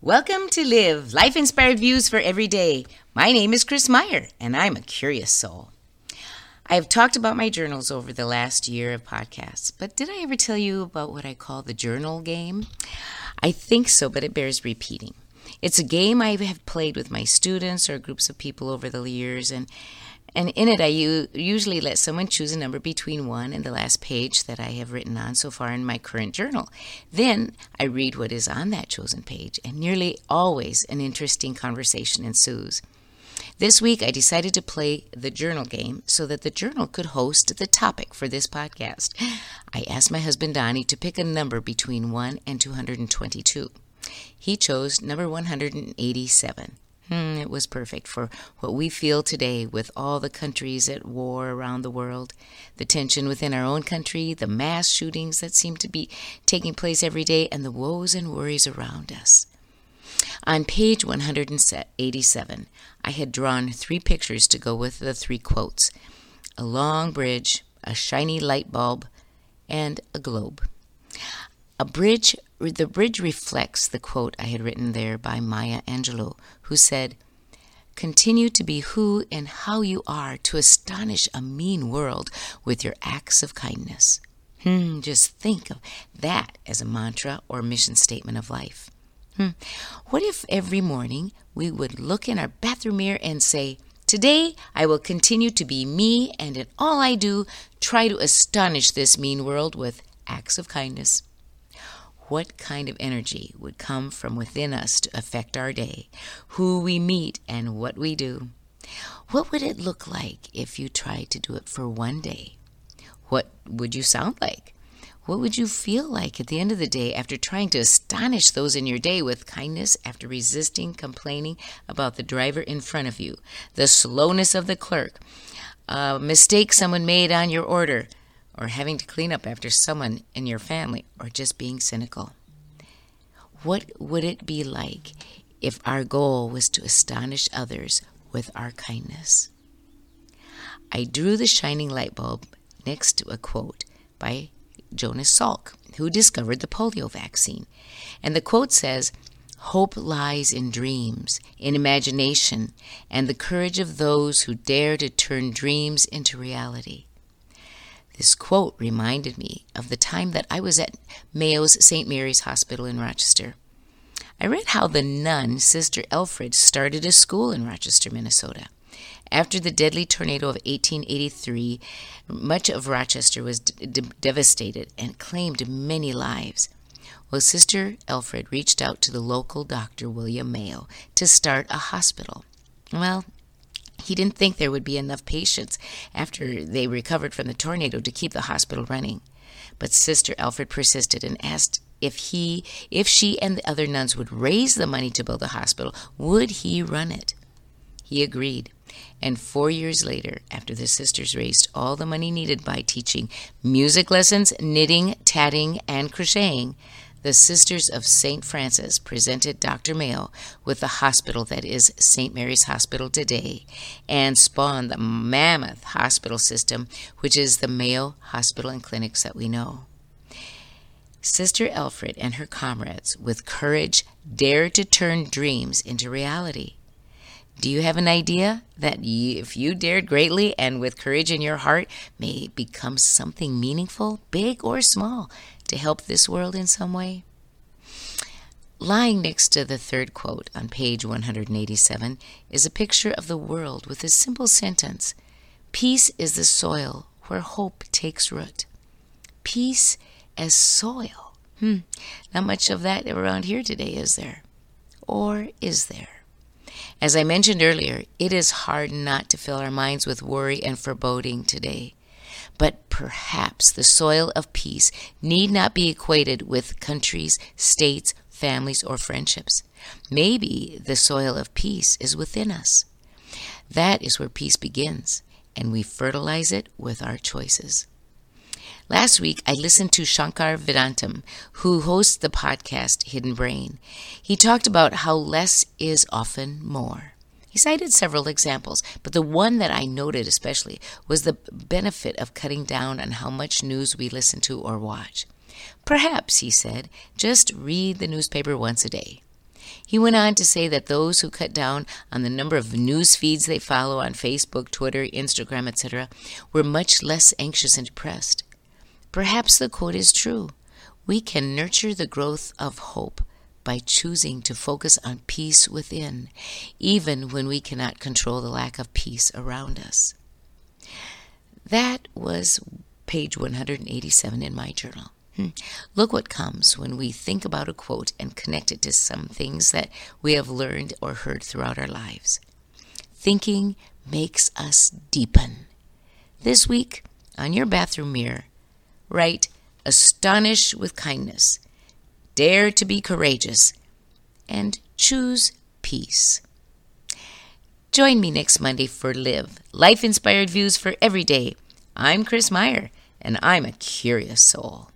Welcome to Live Life Inspired Views for Every Day. My name is Chris Meyer, and I'm a curious soul. I have talked about my journals over the last year of podcasts, but did I ever tell you about what I call the journal game? I think so, but it bears repeating. It's a game I have played with my students or groups of people over the years, and and in it, I usually let someone choose a number between 1 and the last page that I have written on so far in my current journal. Then I read what is on that chosen page, and nearly always an interesting conversation ensues. This week, I decided to play the journal game so that the journal could host the topic for this podcast. I asked my husband Donnie to pick a number between 1 and 222. He chose number 187. Hmm, it was perfect for what we feel today with all the countries at war around the world, the tension within our own country, the mass shootings that seem to be taking place every day, and the woes and worries around us. On page 187, I had drawn three pictures to go with the three quotes a long bridge, a shiny light bulb, and a globe. A bridge, the bridge reflects the quote I had written there by Maya Angelou, who said, Continue to be who and how you are to astonish a mean world with your acts of kindness. Hmm, just think of that as a mantra or mission statement of life. Hmm. What if every morning we would look in our bathroom mirror and say, Today I will continue to be me and in all I do try to astonish this mean world with acts of kindness what kind of energy would come from within us to affect our day, who we meet, and what we do. What would it look like if you tried to do it for one day? What would you sound like? What would you feel like at the end of the day after trying to astonish those in your day with kindness after resisting complaining about the driver in front of you, the slowness of the clerk, a mistake someone made on your order, or having to clean up after someone in your family, or just being cynical. What would it be like if our goal was to astonish others with our kindness? I drew the shining light bulb next to a quote by Jonas Salk, who discovered the polio vaccine. And the quote says, Hope lies in dreams, in imagination, and the courage of those who dare to turn dreams into reality. This quote reminded me of the time that I was at Mayo's St. Mary's Hospital in Rochester. I read how the nun, Sister Alfred, started a school in Rochester, Minnesota. After the deadly tornado of 1883, much of Rochester was devastated and claimed many lives. Well, Sister Alfred reached out to the local doctor, William Mayo, to start a hospital. Well, he didn't think there would be enough patients after they recovered from the tornado to keep the hospital running. But Sister Alfred persisted and asked if he, if she and the other nuns would raise the money to build the hospital, would he run it? He agreed. And four years later, after the sisters raised all the money needed by teaching music lessons, knitting, tatting, and crocheting, the Sisters of St. Francis presented Dr. Mayo with the hospital that is St. Mary's Hospital today and spawned the mammoth hospital system, which is the Mayo Hospital and clinics that we know. Sister Alfred and her comrades, with courage, dared to turn dreams into reality. Do you have an idea that if you dared greatly and with courage in your heart may become something meaningful, big or small, to help this world in some way? Lying next to the third quote on page 187 is a picture of the world with a simple sentence Peace is the soil where hope takes root. Peace as soil. Hmm, not much of that around here today, is there? Or is there? As I mentioned earlier, it is hard not to fill our minds with worry and foreboding today. Perhaps the soil of peace need not be equated with countries, states, families, or friendships. Maybe the soil of peace is within us. That is where peace begins, and we fertilize it with our choices. Last week, I listened to Shankar Vedantam, who hosts the podcast Hidden Brain. He talked about how less is often more. He cited several examples, but the one that I noted especially was the benefit of cutting down on how much news we listen to or watch. Perhaps, he said, just read the newspaper once a day. He went on to say that those who cut down on the number of news feeds they follow on Facebook, Twitter, Instagram, etc., were much less anxious and depressed. Perhaps the quote is true. We can nurture the growth of hope by choosing to focus on peace within, even when we cannot control the lack of peace around us. That was page 187 in my journal. Hmm. Look what comes when we think about a quote and connect it to some things that we have learned or heard throughout our lives. Thinking makes us deepen. This week, on your bathroom mirror, write, Astonish with kindness, dare to be courageous, and choose peace. Join me next Monday for Live Life Inspired Views for Every Day. I'm Chris Meyer, and I'm a curious soul.